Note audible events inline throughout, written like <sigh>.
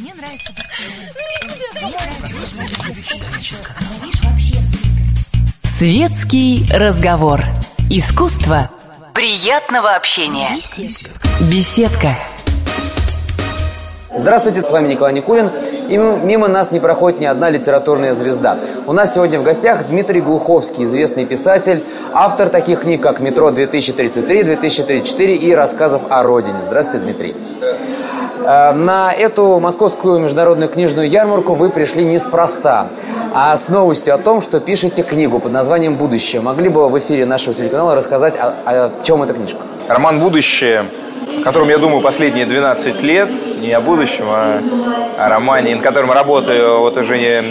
Мне нравится Светский разговор. Искусство приятного общения. Беседка. Здравствуйте, с вами Николай Никулин. И мимо нас не проходит ни одна литературная звезда. У нас сегодня в гостях Дмитрий Глуховский, известный писатель, автор таких книг, как «Метро 2033», «2034» и рассказов о родине. Здравствуйте, Дмитрий. Э, на эту московскую международную книжную ярмарку вы пришли неспроста, а с новостью о том, что пишете книгу под названием «Будущее». Могли бы в эфире нашего телеканала рассказать, о, о чем эта книжка? Роман «Будущее», о котором я думаю последние 12 лет, не о будущем, а о романе, над которым работаю вот уже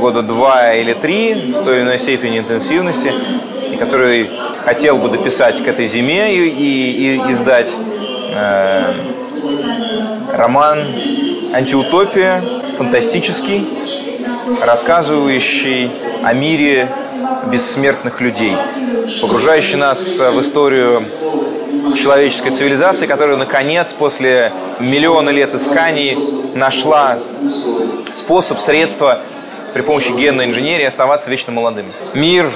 года два или три в той или иной степени интенсивности, и который хотел бы дописать к этой зиме и, и, и издать э, роман антиутопия, фантастический, рассказывающий о мире бессмертных людей, погружающий нас в историю человеческой цивилизации, которая, наконец, после миллиона лет исканий нашла способ, средства при помощи генной инженерии оставаться вечно молодым. Мир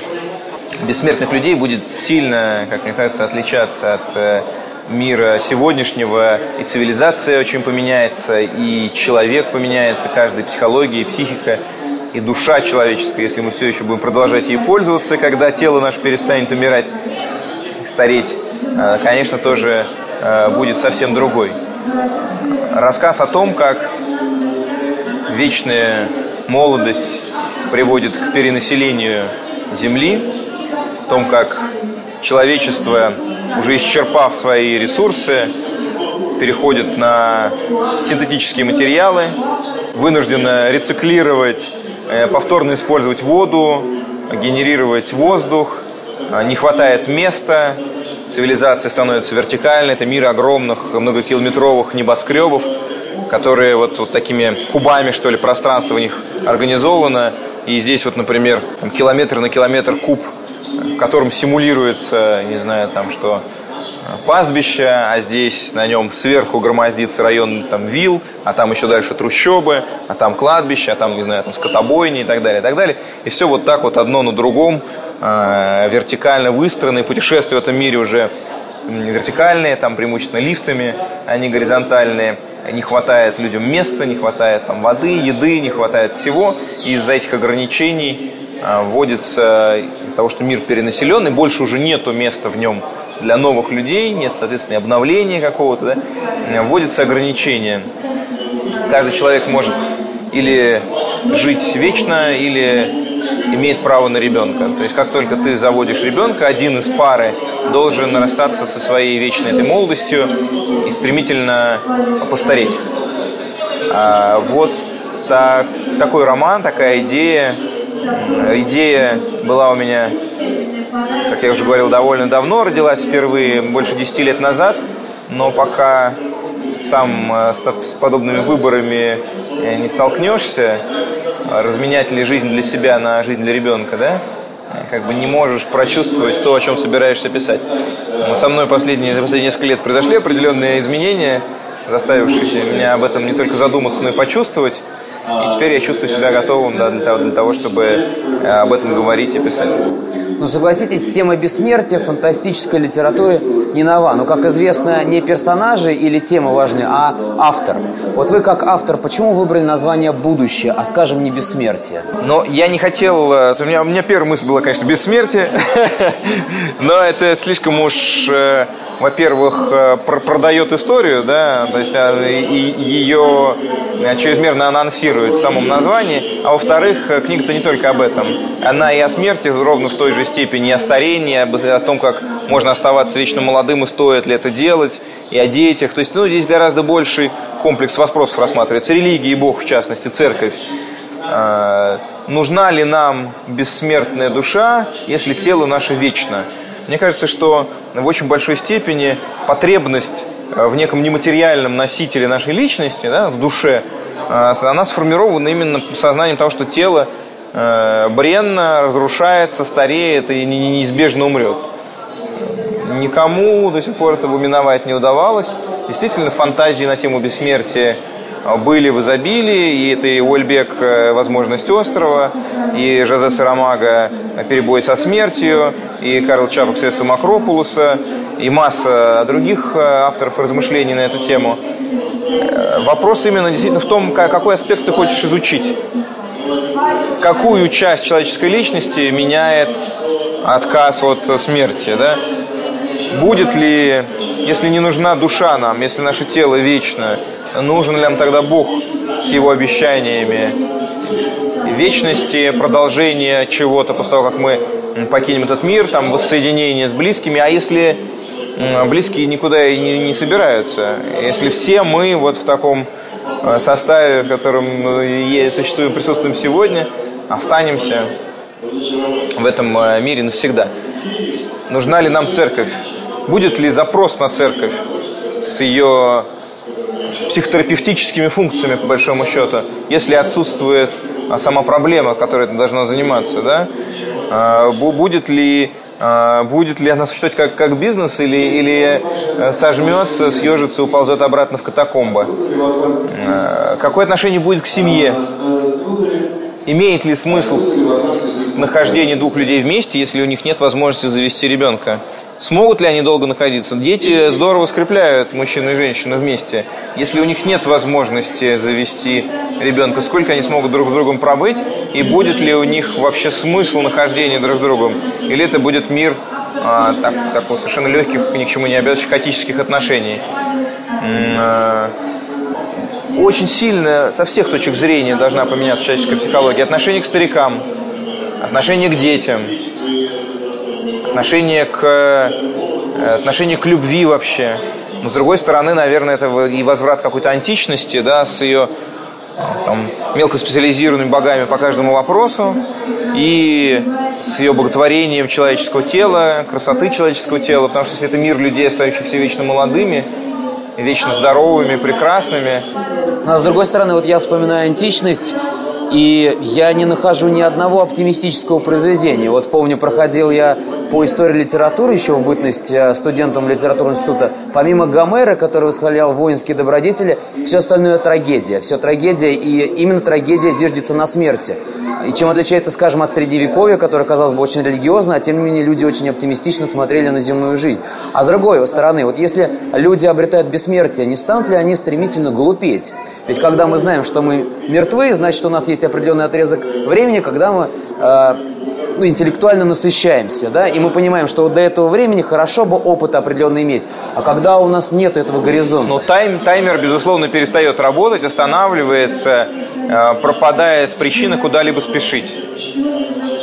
бессмертных людей будет сильно, как мне кажется, отличаться от э, мира сегодняшнего, и цивилизация очень поменяется, и человек поменяется, каждая психология и психика, и душа человеческая, если мы все еще будем продолжать ей пользоваться, когда тело наше перестанет умирать, стареть, э, конечно, тоже э, будет совсем другой. Рассказ о том, как вечная молодость приводит к перенаселению Земли, о том, как человечество уже исчерпав свои ресурсы, переходит на синтетические материалы, вынуждена рециклировать, э, повторно использовать воду, генерировать воздух, э, не хватает места, цивилизация становится вертикальной, это мир огромных многокилометровых небоскребов, которые вот, вот такими кубами, что ли, пространство в них организовано. И здесь вот, например, там, километр на километр куб в котором симулируется, не знаю, там что, пастбище, а здесь на нем сверху громоздится район там вил, а там еще дальше трущобы, а там кладбище, а там, не знаю, там скотобойни и так далее, и так далее. И все вот так вот одно на другом э, вертикально выстроено, и путешествия в этом мире уже вертикальные, там преимущественно лифтами, не горизонтальные. Не хватает людям места, не хватает там воды, еды, не хватает всего. И из-за этих ограничений вводится из того, что мир перенаселен, и больше уже нету места в нем для новых людей, нет, соответственно, обновления какого-то, да, вводится ограничение. Каждый человек может или жить вечно, или имеет право на ребенка. То есть, как только ты заводишь ребенка, один из пары должен расстаться со своей вечной этой молодостью и стремительно постареть. А вот так, такой роман, такая идея Идея была у меня, как я уже говорил, довольно давно, родилась впервые, больше 10 лет назад, но пока сам э, с подобными выборами э, не столкнешься, разменять ли жизнь для себя на жизнь для ребенка, да, как бы не можешь прочувствовать то, о чем собираешься писать. Вот со мной последние, за последние несколько лет произошли определенные изменения, заставившие меня об этом не только задуматься, но и почувствовать. И теперь я чувствую себя готовым да, для, того, для того, чтобы э, об этом говорить и писать. Ну, согласитесь, тема бессмертия в фантастической литературе не нова. Но, как известно, не персонажи или тема важны, а автор. Вот вы, как автор, почему выбрали название «Будущее», а, скажем, не «Бессмертие»? Но я не хотел... Э, у меня, у меня первая мысль была, конечно, «Бессмертие», <laughs> но это слишком уж э, во-первых, э, продает историю, да, то есть а, ее э, чрезмерно анонсирует в самом названии, а во-вторых, э, книга-то не только об этом. Она и о смерти ровно в той же степени, и о старении, о том, как можно оставаться вечно молодым и стоит ли это делать, и о детях. То есть, ну, здесь гораздо больший комплекс вопросов рассматривается. Религия и Бог, в частности, церковь. Нужна ли нам бессмертная душа, если тело наше вечно? Мне кажется, что в очень большой степени потребность э, в неком нематериальном носителе нашей личности, да, в душе, э, она сформирована именно сознанием того, что тело э, бренно, разрушается, стареет и неизбежно умрет. Никому до сих пор этого миновать не удавалось. Действительно, фантазии на тему бессмертия были в изобилии, и это и Уэльбек «Возможность острова», и Жозе Сарамага «Перебой со смертью», и Карл Чапок «Средства Макропулуса», и масса других авторов размышлений на эту тему. Вопрос именно действительно в том, какой аспект ты хочешь изучить. Какую часть человеческой личности меняет отказ от смерти, да? Будет ли, если не нужна душа нам, если наше тело вечно, нужен ли нам тогда Бог с его обещаниями вечности, продолжения чего-то после того, как мы покинем этот мир, там, воссоединение с близкими, а если близкие никуда и не, не собираются, если все мы вот в таком э, составе, в котором мы существуем, присутствуем сегодня, останемся в этом э, мире навсегда. Нужна ли нам церковь? Будет ли запрос на церковь с ее психотерапевтическими функциями, по большому счету, если отсутствует а, сама проблема, которой это должна заниматься, да? А, будет ли а, будет ли она существовать как, как бизнес или, или э, сожмется, съежится, уползет обратно в катакомбы? Какое отношение будет к семье? Имеет ли смысл нахождение двух людей вместе, если у них нет возможности завести ребенка? Смогут ли они долго находиться? Дети здорово скрепляют мужчину и женщину вместе. Если у них нет возможности завести ребенка, сколько они смогут друг с другом пробыть? И будет ли у них вообще смысл нахождения друг с другом? Или это будет мир а, так, такого совершенно легких, ни к чему не обязывающих хаотических отношений? А, очень сильно со всех точек зрения должна поменяться человеческая психология. Отношение к старикам, отношение к детям, отношение к, э, отношение к любви вообще. Но с другой стороны, наверное, это и возврат какой-то античности, да, с ее там, мелкоспециализированными богами по каждому вопросу, и с ее боготворением человеческого тела, красоты человеческого тела, потому что если это мир людей, остающихся вечно молодыми, вечно здоровыми, прекрасными. Ну, а с другой стороны, вот я вспоминаю античность, и я не нахожу ни одного оптимистического произведения. Вот помню, проходил я по истории литературы еще в бытность э, студентом литературного института. Помимо Гомера, который восхвалял воинские добродетели, все остальное трагедия. Все трагедия, и именно трагедия зиждется на смерти. И чем отличается, скажем, от Средневековья, которое, казалось бы, очень религиозно, а тем не менее люди очень оптимистично смотрели на земную жизнь. А с другой стороны, вот если люди обретают бессмертие, не станут ли они стремительно глупеть? Ведь когда мы знаем, что мы мертвы, значит, у нас есть определенный отрезок времени, когда мы э, ну, интеллектуально насыщаемся, да, и мы понимаем, что вот до этого времени хорошо бы опыт определенно иметь, а когда у нас нет этого горизонта. Ну, тайм, таймер, безусловно, перестает работать, останавливается, э, пропадает причина куда-либо спешить.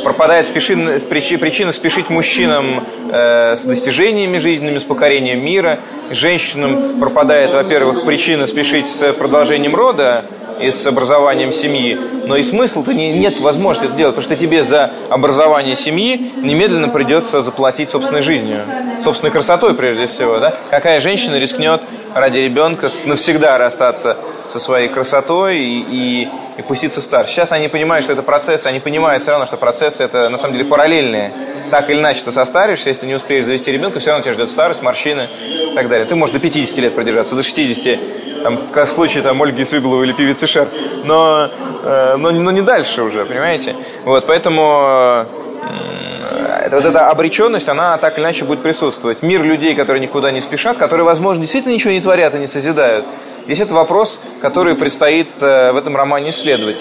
Пропадает спешин, причина спешить мужчинам э, с достижениями жизненными, с покорением мира. Женщинам пропадает, во-первых, причина спешить с продолжением рода, и с образованием семьи, но и смысл-то не, нет возможности это делать, потому что тебе за образование семьи немедленно придется заплатить собственной жизнью, собственной красотой прежде всего. Да? Какая женщина рискнет ради ребенка навсегда расстаться со своей красотой и, и, и пуститься в старость? Сейчас они понимают, что это процесс, они понимают все равно, что процессы это на самом деле параллельные. Так или иначе ты состаришься, если не успеешь завести ребенка, все равно тебя ждет старость, морщины и так далее. Ты можешь до 50 лет продержаться, до 60 там, в случае там, Ольги Свигловой или певицы Шер, но, э, но, но не дальше уже, понимаете? Вот, поэтому э, вот эта обреченность, она так или иначе будет присутствовать. Мир людей, которые никуда не спешат, которые, возможно, действительно ничего не творят и не созидают. Здесь это вопрос, который предстоит э, в этом романе исследовать.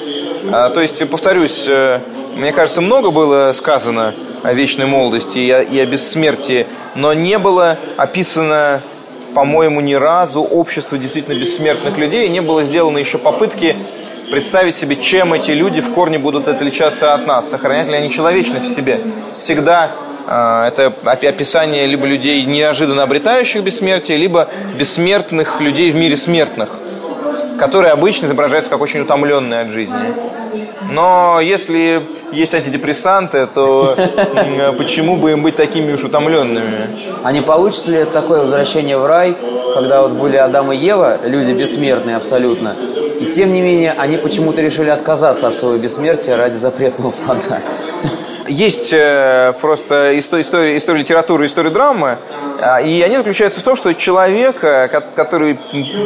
А, то есть, повторюсь, э, мне кажется, много было сказано о вечной молодости и о, и о бессмертии, но не было описано по-моему, ни разу общество действительно бессмертных людей не было сделано еще попытки представить себе, чем эти люди в корне будут отличаться от нас, сохранят ли они человечность в себе. Всегда э, это описание либо людей, неожиданно обретающих бессмертие, либо бессмертных людей в мире смертных, которые обычно изображаются как очень утомленные от жизни. Но если есть антидепрессанты, то почему бы им быть такими уж утомленными? А не получится ли такое возвращение в рай, когда вот были Адам и Ева, люди бессмертные абсолютно, и тем не менее они почему-то решили отказаться от своего бессмертия ради запретного плода? Есть э, просто история, история, литературы, история драмы, А, и они заключаются в том, что человек, э, который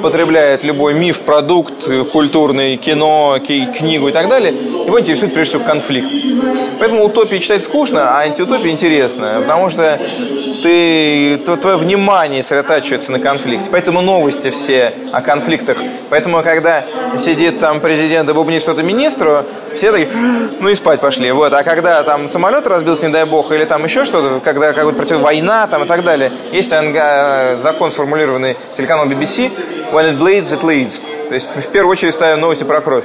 потребляет любой миф, продукт, культурный, кино, книгу и так далее, его интересует прежде всего конфликт. Поэтому утопия читать скучно, а антиутопия интересная, потому что ты, твое внимание сосредотачивается на конфликте. Поэтому новости все о конфликтах. Поэтому, когда сидит там президент и бубнит что-то министру, все такие, ну и спать пошли. Вот. А когда там самолет разбился, не дай бог, или там еще что-то, когда как бы против война там и так далее, есть закон, сформулированный телеканалом BBC, when it bleeds, it leads. То есть в первую очередь ставим новости про кровь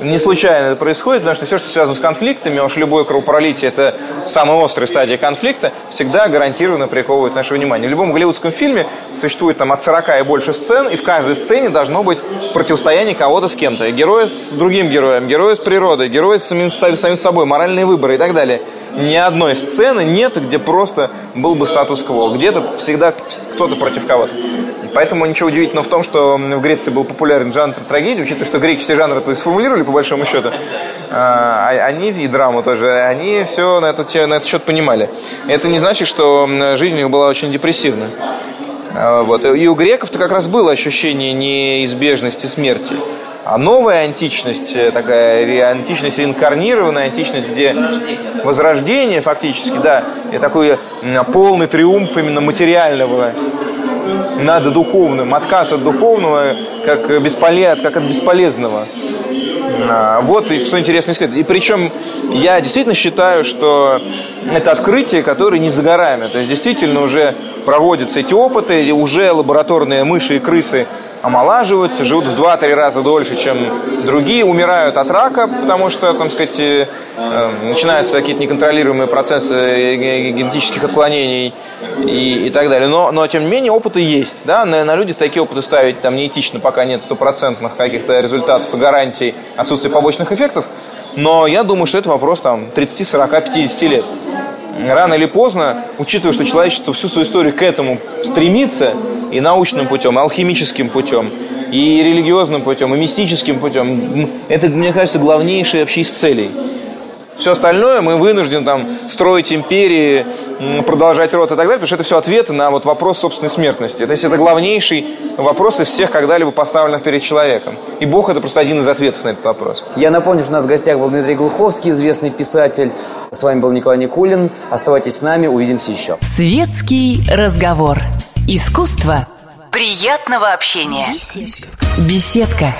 не случайно это происходит, потому что все, что связано с конфликтами, уж любое кровопролитие, это самая острая стадия конфликта, всегда гарантированно приковывает наше внимание. В любом голливудском фильме существует там от 40 и больше сцен, и в каждой сцене должно быть противостояние кого-то с кем-то. Героя с другим героем, героя с природой, героя с самим, самим собой, моральные выборы и так далее. Ни одной сцены нет, где просто был бы статус-кво. Где-то всегда кто-то против кого-то. Поэтому ничего удивительного в том, что в Греции был популярен жанр трагедии, учитывая, что греки все жанры то сформулировали, по большому счету, а, а они, и драму тоже, они все на этот, на этот счет понимали. Это не значит, что жизнь у них была очень депрессивна. А, вот. И у греков-то как раз было ощущение неизбежности смерти. А новая античность, э, такая античность реинкарнированная, античность, где возрождение фактически, да, и такой полный триумф именно материального над духовным, отказ от духовного как, бесполез, как от бесполезного. А, вот и что интересно исследовать. И причем я действительно считаю, что это открытие, которое не за горами. То есть действительно уже проводятся эти опыты, уже лабораторные мыши и крысы омолаживаются, живут в 2-3 раза дольше, чем другие, умирают от рака, потому что, там сказать, э, э, начинаются какие-то неконтролируемые процессы генетических отклонений и, и так далее. Но, но, тем не менее, опыты есть. Да? На, на людях такие опыты ставить там неэтично, пока нет стопроцентных каких-то результатов и гарантий отсутствия побочных эффектов. Но я думаю, что это вопрос там 30, 40, 50 лет рано или поздно, учитывая, что человечество всю свою историю к этому стремится, и научным путем, и алхимическим путем, и религиозным путем, и мистическим путем, это, мне кажется, главнейшая вообще из целей – все остальное мы вынуждены там строить империи, продолжать род и так далее, потому что это все ответы на вот вопрос собственной смертности. То есть это главнейший вопрос из всех когда-либо поставленных перед человеком. И Бог это просто один из ответов на этот вопрос. Я напомню, что у нас в гостях был Дмитрий Глуховский, известный писатель. С вами был Николай Никулин. Оставайтесь с нами, увидимся еще. Светский разговор. Искусство приятного общения. Беседка. Беседка.